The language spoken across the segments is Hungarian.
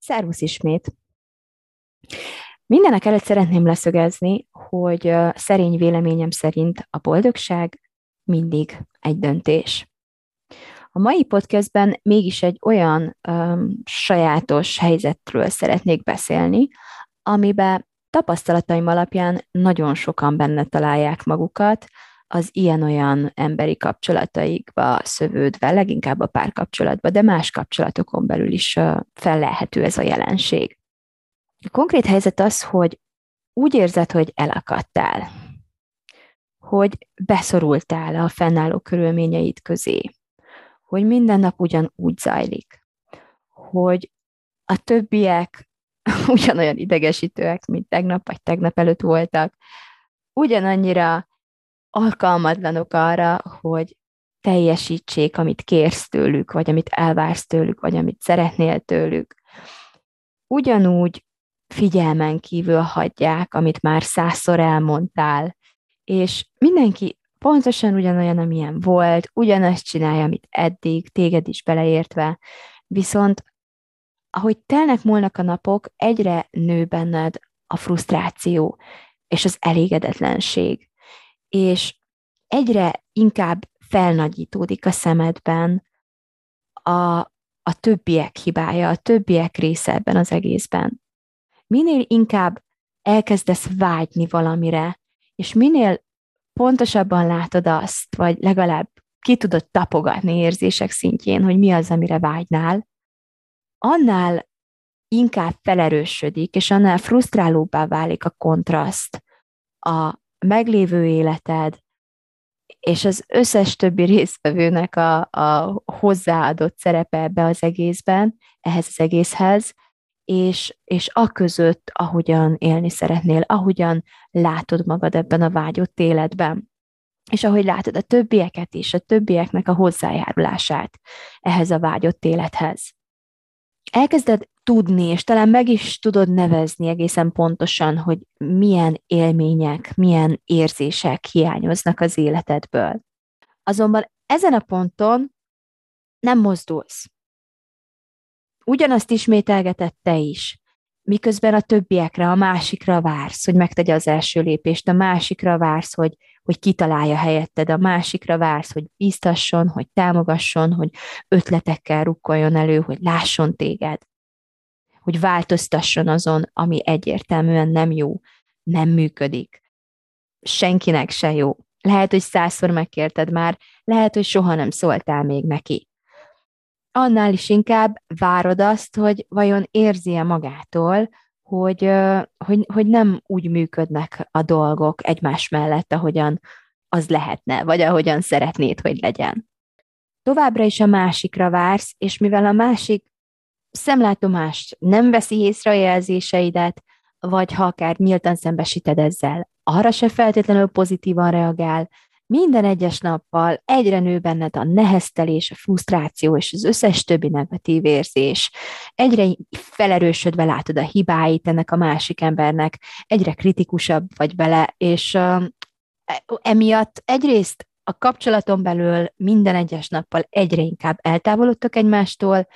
Szervusz ismét! Mindenek előtt szeretném leszögezni, hogy szerény véleményem szerint a boldogság mindig egy döntés. A mai podcastben mégis egy olyan um, sajátos helyzetről szeretnék beszélni, amiben tapasztalataim alapján nagyon sokan benne találják magukat, az ilyen-olyan emberi kapcsolataikba szövődve, leginkább a párkapcsolatba, de más kapcsolatokon belül is fellelhető ez a jelenség. A konkrét helyzet az, hogy úgy érzed, hogy elakadtál, hogy beszorultál a fennálló körülményeid közé, hogy minden nap ugyanúgy zajlik, hogy a többiek ugyanolyan idegesítőek, mint tegnap vagy tegnap előtt voltak, ugyanannyira alkalmatlanok arra, hogy teljesítsék, amit kérsz tőlük, vagy amit elvársz tőlük, vagy amit szeretnél tőlük. Ugyanúgy figyelmen kívül hagyják, amit már százszor elmondtál, és mindenki pontosan ugyanolyan, amilyen volt, ugyanazt csinálja, amit eddig, téged is beleértve, viszont ahogy telnek múlnak a napok, egyre nő benned a frusztráció és az elégedetlenség és egyre inkább felnagyítódik a szemedben a, a többiek hibája, a többiek része ebben az egészben. Minél inkább elkezdesz vágyni valamire, és minél pontosabban látod azt, vagy legalább ki tudod tapogatni érzések szintjén, hogy mi az, amire vágynál, annál inkább felerősödik, és annál frusztrálóbbá válik a kontraszt a meglévő életed, és az összes többi résztvevőnek a, a hozzáadott szerepe ebbe az egészben, ehhez az egészhez, és, és a között, ahogyan élni szeretnél, ahogyan látod magad ebben a vágyott életben. És ahogy látod a többieket is, a többieknek a hozzájárulását ehhez a vágyott élethez. Elkezded tudni, és talán meg is tudod nevezni egészen pontosan, hogy milyen élmények, milyen érzések hiányoznak az életedből. Azonban ezen a ponton nem mozdulsz. Ugyanazt ismételgetett te is, miközben a többiekre, a másikra vársz, hogy megtegye az első lépést, a másikra vársz, hogy, hogy kitalálja helyetted, a másikra vársz, hogy biztasson, hogy támogasson, hogy ötletekkel rukkoljon elő, hogy lásson téged hogy változtasson azon, ami egyértelműen nem jó, nem működik. Senkinek se jó. Lehet, hogy százszor megkérted már, lehet, hogy soha nem szóltál még neki. Annál is inkább várod azt, hogy vajon érzi-e magától, hogy, hogy, hogy nem úgy működnek a dolgok egymás mellett, ahogyan az lehetne, vagy ahogyan szeretnéd, hogy legyen. Továbbra is a másikra vársz, és mivel a másik szemlátomást nem veszi észre a jelzéseidet, vagy ha akár nyíltan szembesíted ezzel, arra se feltétlenül pozitívan reagál, minden egyes nappal egyre nő benned a neheztelés, a frusztráció és az összes többi negatív érzés. Egyre felerősödve látod a hibáit ennek a másik embernek, egyre kritikusabb vagy bele, és uh, emiatt egyrészt a kapcsolaton belül minden egyes nappal egyre inkább eltávolodtok egymástól,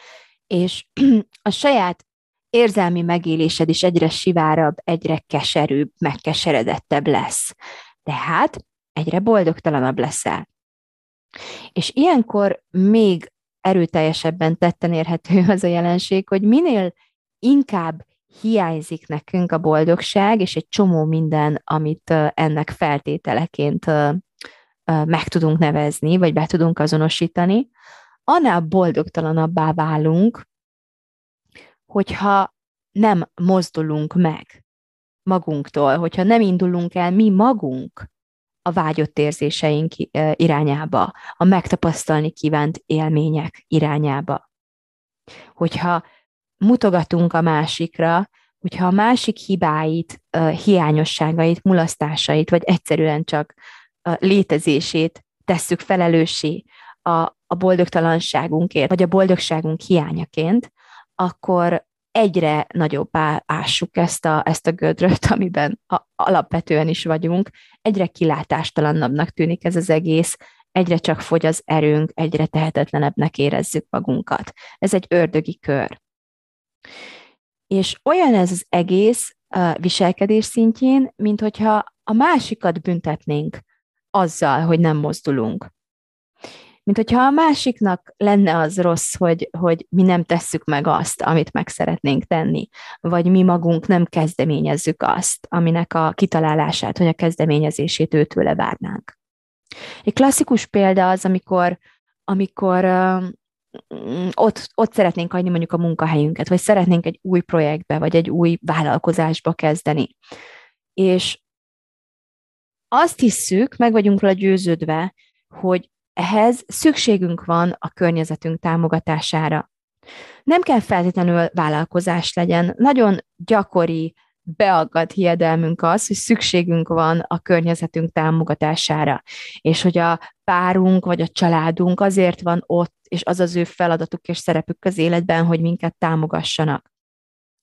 és a saját érzelmi megélésed is egyre sivárabb, egyre keserűbb, megkeseredettebb lesz. Tehát egyre boldogtalanabb leszel. És ilyenkor még erőteljesebben tetten érhető az a jelenség, hogy minél inkább hiányzik nekünk a boldogság, és egy csomó minden, amit ennek feltételeként meg tudunk nevezni, vagy be tudunk azonosítani, annál boldogtalanabbá válunk, hogyha nem mozdulunk meg magunktól, hogyha nem indulunk el mi magunk a vágyott érzéseink irányába, a megtapasztalni kívánt élmények irányába. Hogyha mutogatunk a másikra, hogyha a másik hibáit, hiányosságait, mulasztásait, vagy egyszerűen csak létezését tesszük felelőssé a, a boldogtalanságunkért, vagy a boldogságunk hiányaként, akkor egyre nagyobbá ássuk ezt a, ezt a gödröt, amiben a, alapvetően is vagyunk, egyre kilátástalanabbnak tűnik ez az egész, egyre csak fogy az erőnk, egyre tehetetlenebbnek érezzük magunkat. Ez egy ördögi kör. És olyan ez az egész uh, viselkedés szintjén, mint hogyha a másikat büntetnénk azzal, hogy nem mozdulunk. Mint hogyha a másiknak lenne az rossz, hogy, hogy mi nem tesszük meg azt, amit meg szeretnénk tenni, vagy mi magunk nem kezdeményezzük azt, aminek a kitalálását, vagy a kezdeményezését őtőle várnánk. Egy klasszikus példa az, amikor, amikor uh, ott, ott szeretnénk hagyni mondjuk a munkahelyünket, vagy szeretnénk egy új projektbe, vagy egy új vállalkozásba kezdeni. És azt hisszük, meg vagyunk róla győződve, hogy ehhez szükségünk van a környezetünk támogatására. Nem kell feltétlenül vállalkozás legyen. Nagyon gyakori, beaggat hiedelmünk az, hogy szükségünk van a környezetünk támogatására, és hogy a párunk vagy a családunk azért van ott, és az az ő feladatuk és szerepük az életben, hogy minket támogassanak.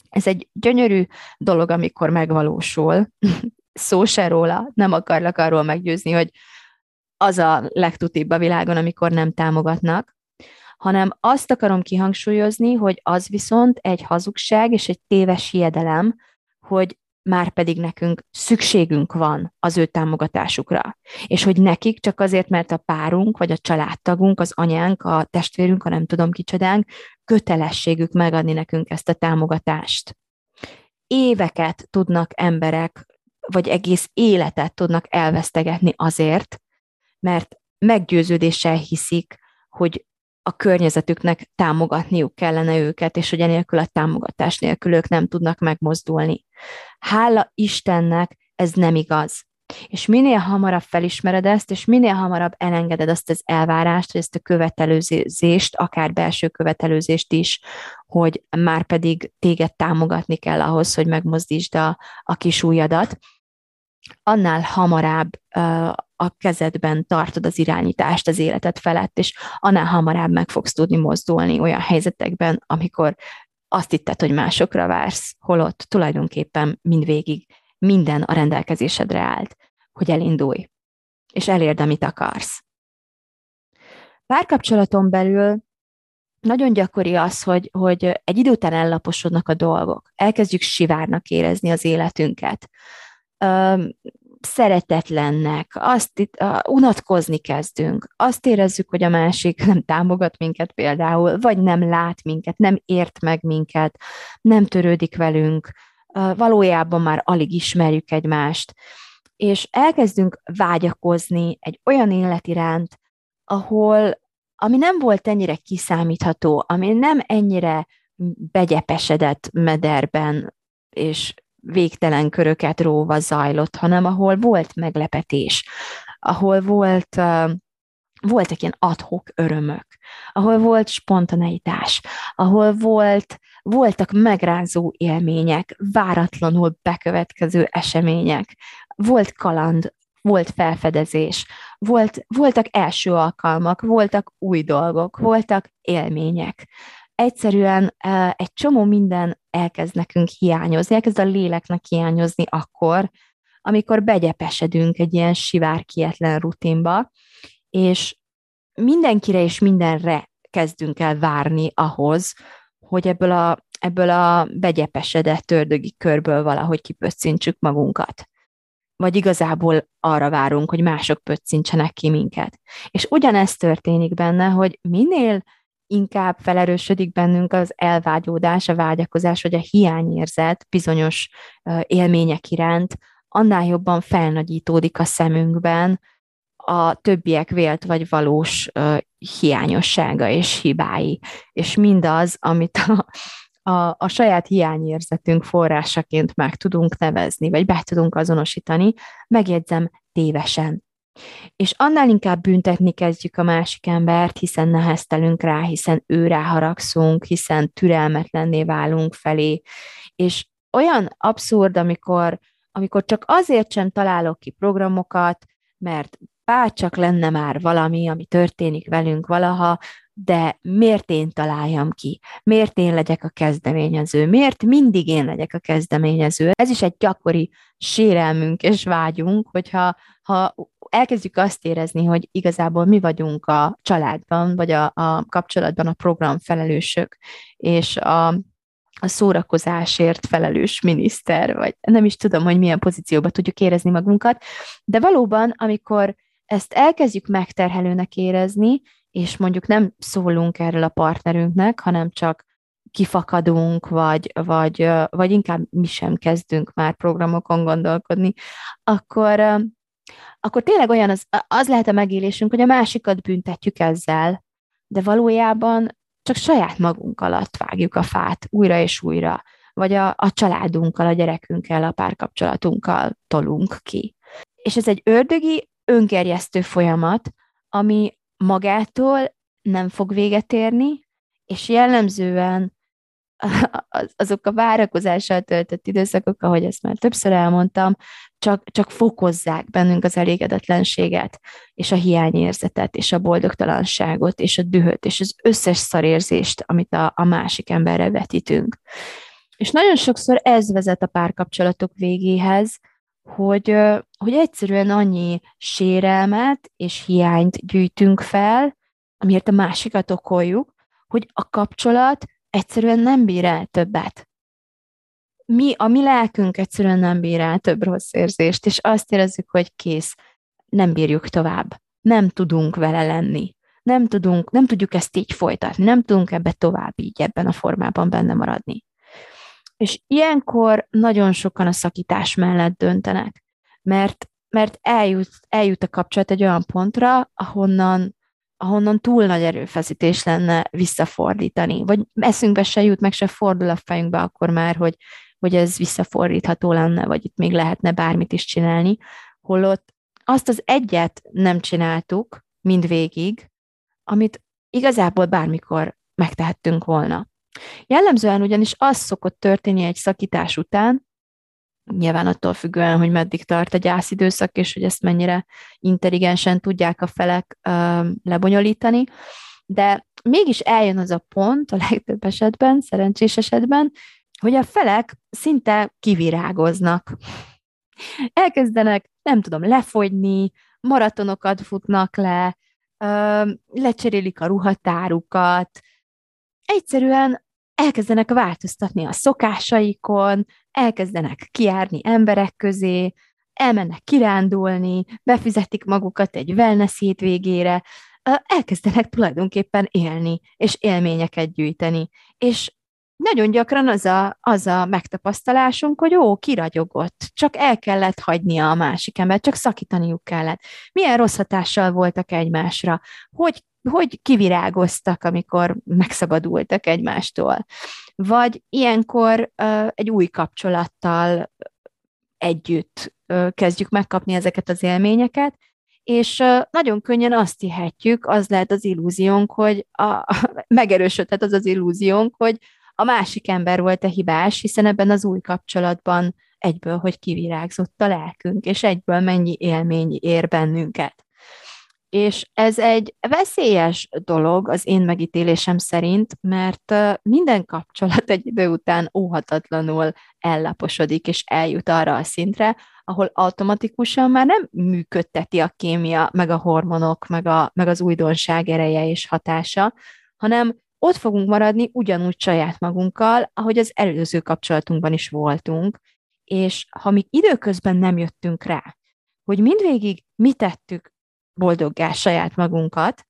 Ez egy gyönyörű dolog, amikor megvalósul, szó se róla, nem akarlak arról meggyőzni, hogy az a legtutibb a világon, amikor nem támogatnak, hanem azt akarom kihangsúlyozni, hogy az viszont egy hazugság és egy téves hiedelem, hogy már pedig nekünk szükségünk van az ő támogatásukra. És hogy nekik csak azért, mert a párunk, vagy a családtagunk, az anyánk, a testvérünk, a nem tudom kicsodánk, kötelességük megadni nekünk ezt a támogatást. Éveket tudnak emberek, vagy egész életet tudnak elvesztegetni azért, mert meggyőződéssel hiszik, hogy a környezetüknek támogatniuk kellene őket, és hogy enélkül a támogatás nélkül ők nem tudnak megmozdulni. Hála Istennek ez nem igaz. És minél hamarabb felismered ezt, és minél hamarabb elengeded azt az elvárást, ezt a követelőzést, akár belső követelőzést is, hogy már pedig téged támogatni kell ahhoz, hogy megmozdítsd a, a kis ujjadat, annál hamarabb uh, a kezedben tartod az irányítást az életed felett, és annál hamarabb meg fogsz tudni mozdulni olyan helyzetekben, amikor azt hitted, hogy másokra vársz, holott tulajdonképpen mindvégig minden a rendelkezésedre állt, hogy elindulj, és elérd, amit akarsz. Párkapcsolaton belül nagyon gyakori az, hogy, hogy egy idő után ellaposodnak a dolgok. Elkezdjük sivárnak érezni az életünket szeretetlennek, azt itt, uh, unatkozni kezdünk, azt érezzük, hogy a másik nem támogat minket például, vagy nem lát minket, nem ért meg minket, nem törődik velünk, uh, valójában már alig ismerjük egymást, és elkezdünk vágyakozni egy olyan élet iránt, ahol, ami nem volt ennyire kiszámítható, ami nem ennyire begyepesedett mederben, és végtelen köröket róva zajlott, hanem ahol volt meglepetés, ahol volt, uh, voltak ilyen adhok örömök, ahol volt spontaneitás, ahol volt, voltak megrázó élmények, váratlanul bekövetkező események, volt kaland, volt felfedezés, volt, voltak első alkalmak, voltak új dolgok, voltak élmények egyszerűen egy csomó minden elkezd nekünk hiányozni, elkezd a léleknek hiányozni akkor, amikor begyepesedünk egy ilyen sivárkietlen rutinba, és mindenkire és mindenre kezdünk el várni ahhoz, hogy ebből a, ebből a begyepesedett tördögi körből valahogy kipöccintsük magunkat. Vagy igazából arra várunk, hogy mások pöccintsenek ki minket. És ugyanezt történik benne, hogy minél inkább felerősödik bennünk az elvágyódás, a vágyakozás, vagy a hiányérzet bizonyos élmények iránt, annál jobban felnagyítódik a szemünkben a többiek vélt vagy valós hiányossága és hibái, és mindaz, amit a, a, a saját hiányérzetünk forrásaként meg tudunk nevezni, vagy be tudunk azonosítani, megjegyzem tévesen. És annál inkább büntetni kezdjük a másik embert, hiszen neheztelünk rá, hiszen ő ráharagszunk, hiszen türelmetlenné válunk felé. És olyan abszurd, amikor, amikor csak azért sem találok ki programokat, mert bárcsak lenne már valami, ami történik velünk valaha, de miért én találjam ki? Miért én legyek a kezdeményező? Miért mindig én legyek a kezdeményező? Ez is egy gyakori sérelmünk és vágyunk, hogyha ha elkezdjük azt érezni, hogy igazából mi vagyunk a családban, vagy a, a kapcsolatban a program felelősök, és a, a szórakozásért felelős miniszter, vagy nem is tudom, hogy milyen pozícióba tudjuk érezni magunkat, de valóban, amikor ezt elkezdjük megterhelőnek érezni, és mondjuk nem szólunk erről a partnerünknek, hanem csak kifakadunk, vagy, vagy, vagy inkább mi sem kezdünk már programokon gondolkodni, akkor, akkor tényleg olyan az, az lehet a megélésünk, hogy a másikat büntetjük ezzel, de valójában csak saját magunk alatt vágjuk a fát újra és újra, vagy a, a családunkkal, a gyerekünkkel, a párkapcsolatunkkal tolunk ki. És ez egy ördögi, öngerjesztő folyamat, ami magától nem fog véget érni, és jellemzően azok a várakozással töltött időszakok, ahogy ezt már többször elmondtam, csak, csak fokozzák bennünk az elégedetlenséget, és a hiányérzetet, és a boldogtalanságot, és a dühöt, és az összes szarérzést, amit a, a másik emberre vetítünk. És nagyon sokszor ez vezet a párkapcsolatok végéhez, hogy, hogy egyszerűen annyi sérelmet és hiányt gyűjtünk fel, amiért a másikat okoljuk, hogy a kapcsolat egyszerűen nem bír el többet. Mi, a mi lelkünk egyszerűen nem bír el több rossz érzést, és azt érezzük, hogy kész, nem bírjuk tovább. Nem tudunk vele lenni. Nem, tudunk, nem tudjuk ezt így folytatni, nem tudunk ebbe tovább így ebben a formában benne maradni. És ilyenkor nagyon sokan a szakítás mellett döntenek, mert, mert eljut, eljut a kapcsolat egy olyan pontra, ahonnan, ahonnan túl nagy erőfeszítés lenne visszafordítani, vagy eszünkbe se jut, meg se fordul a fejünkbe akkor már, hogy, hogy ez visszafordítható lenne, vagy itt még lehetne bármit is csinálni, holott azt az egyet nem csináltuk mindvégig, amit igazából bármikor megtehettünk volna. Jellemzően ugyanis az szokott történni egy szakítás után, nyilván attól függően, hogy meddig tart a gyászidőszak, és hogy ezt mennyire intelligensen tudják a felek ö, lebonyolítani, de mégis eljön az a pont a legtöbb esetben, szerencsés esetben, hogy a felek szinte kivirágoznak. Elkezdenek, nem tudom, lefogyni, maratonokat futnak le, lecserélik a ruhatárukat, egyszerűen elkezdenek változtatni a szokásaikon, elkezdenek kiárni emberek közé, elmennek kirándulni, befizetik magukat egy wellness hétvégére, elkezdenek tulajdonképpen élni, és élményeket gyűjteni. És nagyon gyakran az a, az a megtapasztalásunk, hogy ó, kiragyogott, csak el kellett hagynia a másik ember, csak szakítaniuk kellett. Milyen rossz hatással voltak egymásra, hogy hogy kivirágoztak, amikor megszabadultak egymástól. Vagy ilyenkor egy új kapcsolattal együtt kezdjük megkapni ezeket az élményeket, és nagyon könnyen azt hihetjük, az lehet az illúziónk, hogy a, megerősödhet az az illúziónk, hogy a másik ember volt a hibás, hiszen ebben az új kapcsolatban egyből, hogy kivirágzott a lelkünk, és egyből mennyi élmény ér bennünket. És ez egy veszélyes dolog az én megítélésem szerint, mert minden kapcsolat egy idő után óhatatlanul ellaposodik, és eljut arra a szintre, ahol automatikusan már nem működteti a kémia, meg a hormonok, meg, a, meg az újdonság ereje és hatása, hanem ott fogunk maradni ugyanúgy saját magunkkal, ahogy az előző kapcsolatunkban is voltunk, és ha még időközben nem jöttünk rá, hogy mindvégig mi tettük boldoggá saját magunkat,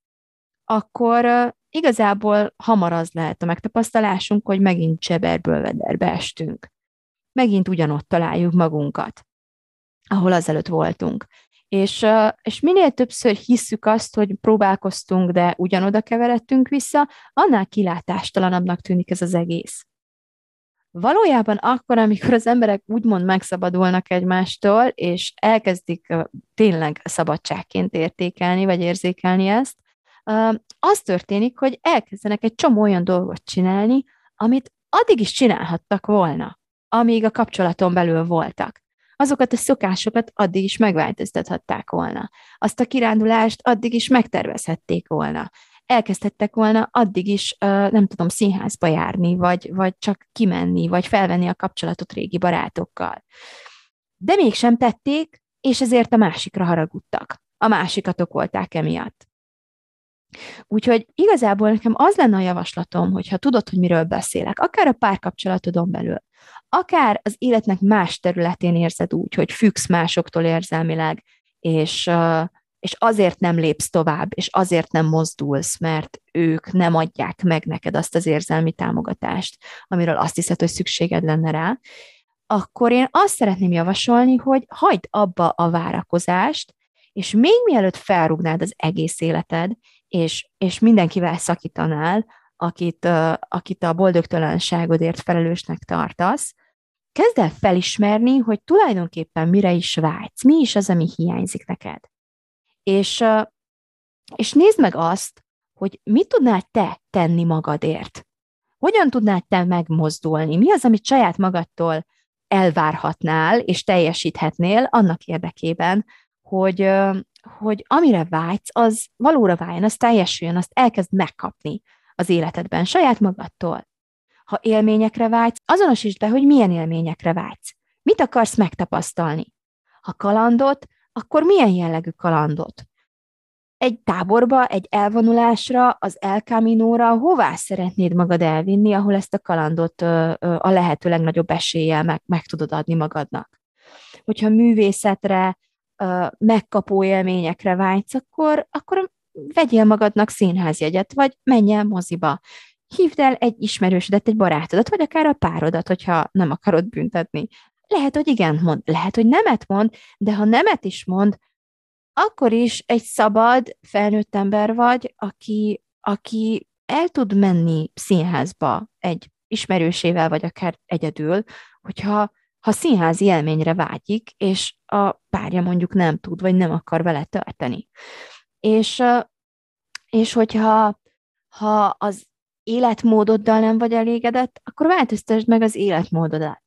akkor igazából hamar az lehet a megtapasztalásunk, hogy megint cseberből vederbe estünk. Megint ugyanott találjuk magunkat, ahol azelőtt voltunk. És, és minél többször hisszük azt, hogy próbálkoztunk, de ugyanoda keveredtünk vissza, annál kilátástalanabbnak tűnik ez az egész. Valójában akkor, amikor az emberek úgymond megszabadulnak egymástól, és elkezdik tényleg szabadságként értékelni, vagy érzékelni ezt, az történik, hogy elkezdenek egy csomó olyan dolgot csinálni, amit addig is csinálhattak volna, amíg a kapcsolaton belül voltak. Azokat a szokásokat addig is megváltoztathatták volna. Azt a kirándulást addig is megtervezhették volna elkezdhettek volna addig is, nem tudom, színházba járni, vagy, vagy csak kimenni, vagy felvenni a kapcsolatot régi barátokkal. De mégsem tették, és ezért a másikra haragudtak. A másikat okolták emiatt. Úgyhogy igazából nekem az lenne a javaslatom, hogyha tudod, hogy miről beszélek, akár a párkapcsolatodon belül, akár az életnek más területén érzed úgy, hogy függsz másoktól érzelmileg, és és azért nem lépsz tovább, és azért nem mozdulsz, mert ők nem adják meg neked azt az érzelmi támogatást, amiről azt hiszed, hogy szükséged lenne rá, akkor én azt szeretném javasolni, hogy hagyd abba a várakozást, és még mielőtt felrúgnád az egész életed, és, és mindenkivel szakítanál, akit, akit a boldogtalanságodért felelősnek tartasz, kezd el felismerni, hogy tulajdonképpen mire is vágysz, mi is az, ami hiányzik neked. És, és nézd meg azt, hogy mit tudnál te tenni magadért. Hogyan tudnál te megmozdulni? Mi az, amit saját magadtól elvárhatnál és teljesíthetnél annak érdekében, hogy, hogy amire vágysz, az valóra váljon, az teljesüljön, azt elkezd megkapni az életedben, saját magadtól. Ha élményekre vágysz, azonosítsd be, hogy milyen élményekre vágysz. Mit akarsz megtapasztalni? Ha kalandot, akkor milyen jellegű kalandot? Egy táborba, egy elvonulásra, az El Camino-ra, hová szeretnéd magad elvinni, ahol ezt a kalandot a lehető legnagyobb eséllyel meg, meg tudod adni magadnak? Hogyha művészetre, megkapó élményekre vágysz, akkor, akkor vegyél magadnak színházjegyet, vagy menj el moziba. Hívd el egy ismerősödet, egy barátodat, vagy akár a párodat, hogyha nem akarod büntetni. Lehet, hogy igen mond, lehet, hogy nemet mond, de ha nemet is mond, akkor is egy szabad, felnőtt ember vagy, aki, aki el tud menni színházba egy ismerősével, vagy akár egyedül, hogyha ha színházi élményre vágyik, és a párja mondjuk nem tud, vagy nem akar vele tölteni. És, és hogyha ha az életmódoddal nem vagy elégedett, akkor változtasd meg az életmódodat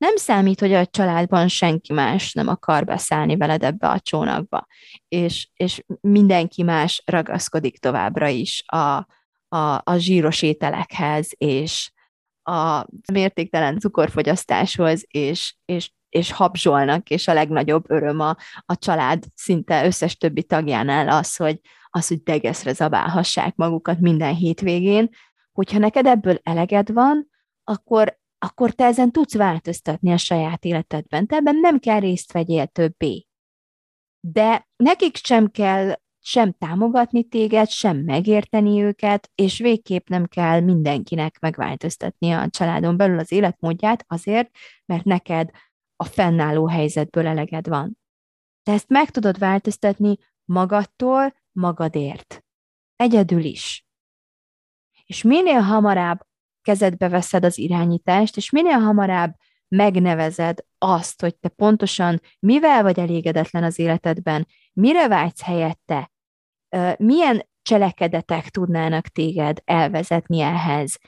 nem számít, hogy a családban senki más nem akar beszállni veled ebbe a csónakba, és, és mindenki más ragaszkodik továbbra is a, a, a zsíros ételekhez, és a mértéktelen cukorfogyasztáshoz, és, és, és habzsolnak, és a legnagyobb öröm a, a család szinte összes többi tagjánál az, hogy, az, hogy degeszre zabálhassák magukat minden hétvégén, hogyha neked ebből eleged van, akkor akkor te ezen tudsz változtatni a saját életedben. Te ebben nem kell részt vegyél többé. De nekik sem kell sem támogatni téged, sem megérteni őket, és végképp nem kell mindenkinek megváltoztatni a családon belül az életmódját azért, mert neked a fennálló helyzetből eleged van. Te ezt meg tudod változtatni magadtól, magadért. Egyedül is. És minél hamarabb kezedbe veszed az irányítást, és minél hamarabb megnevezed azt, hogy te pontosan mivel vagy elégedetlen az életedben, mire vágysz helyette, milyen cselekedetek tudnának téged elvezetni ehhez,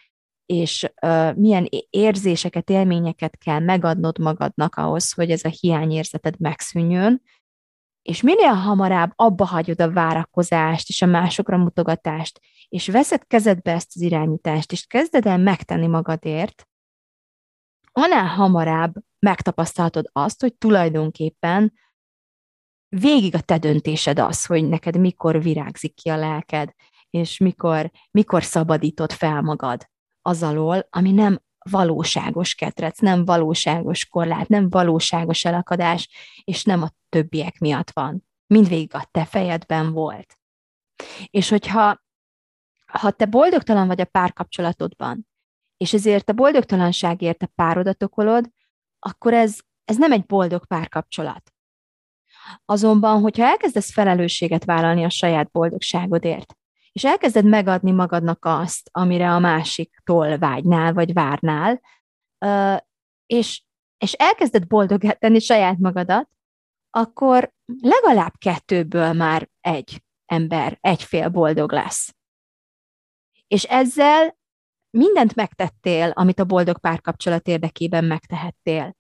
és milyen érzéseket, élményeket kell megadnod magadnak ahhoz, hogy ez a hiányérzeted megszűnjön, és minél hamarabb abba hagyod a várakozást és a másokra mutogatást, és veszed kezedbe ezt az irányítást, és kezded el megtenni magadért, annál hamarabb megtapasztaltod azt, hogy tulajdonképpen végig a te döntésed az, hogy neked mikor virágzik ki a lelked, és mikor, mikor szabadítod fel magad az alól, ami nem valóságos ketrec, nem valóságos korlát, nem valóságos elakadás, és nem a többiek miatt van. Mindvégig a te fejedben volt. És hogyha ha te boldogtalan vagy a párkapcsolatodban, és ezért a boldogtalanságért a párodat okolod, akkor ez, ez nem egy boldog párkapcsolat. Azonban, hogyha elkezdesz felelősséget vállalni a saját boldogságodért, és elkezded megadni magadnak azt, amire a másiktól vágynál, vagy várnál, és, és elkezded boldogát tenni saját magadat, akkor legalább kettőből már egy ember, egy fél boldog lesz. És ezzel mindent megtettél, amit a boldog párkapcsolat érdekében megtehettél.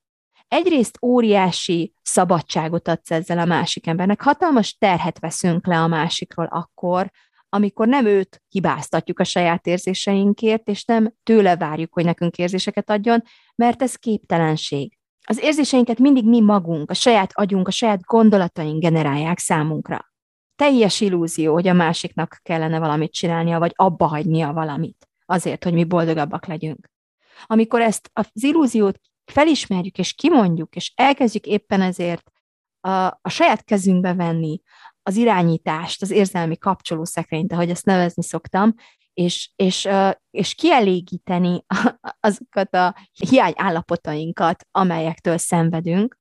Egyrészt óriási szabadságot adsz ezzel a másik embernek, hatalmas terhet veszünk le a másikról akkor, amikor nem őt hibáztatjuk a saját érzéseinkért, és nem tőle várjuk, hogy nekünk érzéseket adjon, mert ez képtelenség. Az érzéseinket mindig mi magunk, a saját agyunk, a saját gondolataink generálják számunkra. Teljes illúzió, hogy a másiknak kellene valamit csinálnia, vagy abba hagynia valamit, azért, hogy mi boldogabbak legyünk. Amikor ezt az illúziót felismerjük és kimondjuk, és elkezdjük éppen ezért a, a saját kezünkbe venni az irányítást, az érzelmi kapcsolószekrényt, ahogy ezt nevezni szoktam, és, és, és kielégíteni azokat a hiány állapotainkat, amelyektől szenvedünk,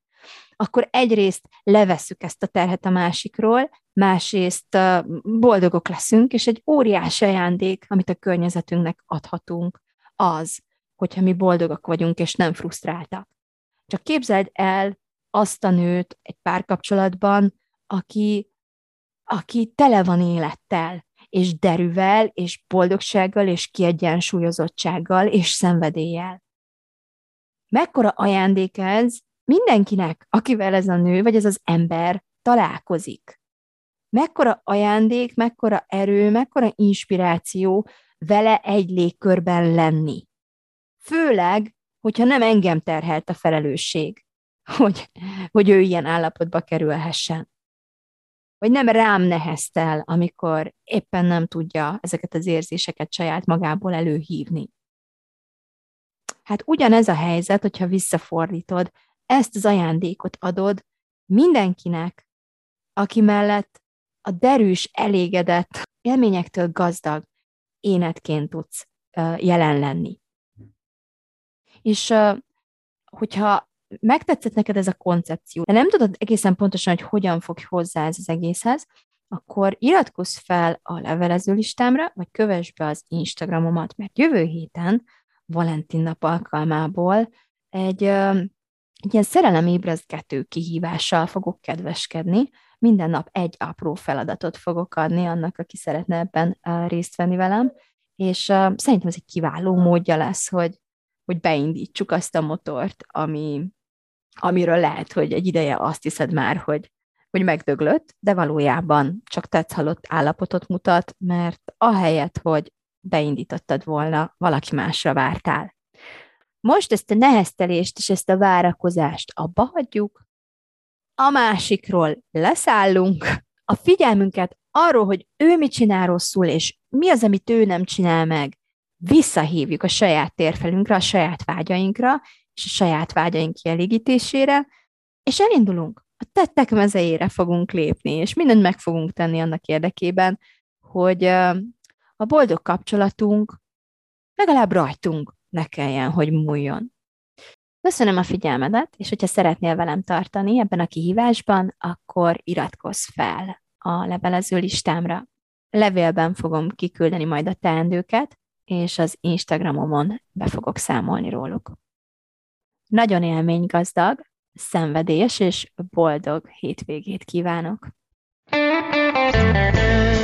akkor egyrészt levesszük ezt a terhet a másikról, másrészt boldogok leszünk, és egy óriási ajándék, amit a környezetünknek adhatunk, az, hogyha mi boldogak vagyunk, és nem frusztráltak. Csak képzeld el azt a nőt egy párkapcsolatban, aki, aki tele van élettel, és derűvel, és boldogsággal, és kiegyensúlyozottsággal, és szenvedéllyel. Mekkora ajándék ez mindenkinek, akivel ez a nő, vagy ez az ember találkozik. Mekkora ajándék, mekkora erő, mekkora inspiráció vele egy légkörben lenni. Főleg, hogyha nem engem terhelt a felelősség, hogy, hogy ő ilyen állapotba kerülhessen vagy nem rám neheztel, amikor éppen nem tudja ezeket az érzéseket saját magából előhívni. Hát ugyanez a helyzet, hogyha visszafordítod, ezt az ajándékot adod mindenkinek, aki mellett a derűs, elégedett, élményektől gazdag énetként tudsz jelen lenni. És hogyha megtetszett neked ez a koncepció, de nem tudod egészen pontosan, hogy hogyan fog hozzá ez az egészhez, akkor iratkozz fel a levelező listámra, vagy kövess be az Instagramomat, mert jövő héten, Valentin nap alkalmából egy, egy ilyen szerelemébrezgető kihívással fogok kedveskedni. Minden nap egy apró feladatot fogok adni annak, aki szeretne ebben részt venni velem, és szerintem ez egy kiváló módja lesz, hogy, hogy beindítsuk azt a motort, ami, amiről lehet, hogy egy ideje azt hiszed már, hogy, hogy megdöglött, de valójában csak tetszhalott állapotot mutat, mert ahelyett, hogy beindítottad volna, valaki másra vártál. Most ezt a neheztelést és ezt a várakozást abba hagyjuk, a másikról leszállunk, a figyelmünket arról, hogy ő mit csinál rosszul, és mi az, amit ő nem csinál meg, visszahívjuk a saját térfelünkre, a saját vágyainkra, és a saját vágyaink kielégítésére, és elindulunk. A tettek mezejére fogunk lépni, és mindent meg fogunk tenni annak érdekében, hogy a boldog kapcsolatunk legalább rajtunk ne kelljen, hogy múljon. Köszönöm a figyelmedet, és hogyha szeretnél velem tartani ebben a kihívásban, akkor iratkozz fel a levelező listámra. Levélben fogom kiküldeni majd a teendőket, és az Instagramomon be fogok számolni róluk. Nagyon élménygazdag, szenvedés és boldog hétvégét kívánok! thank you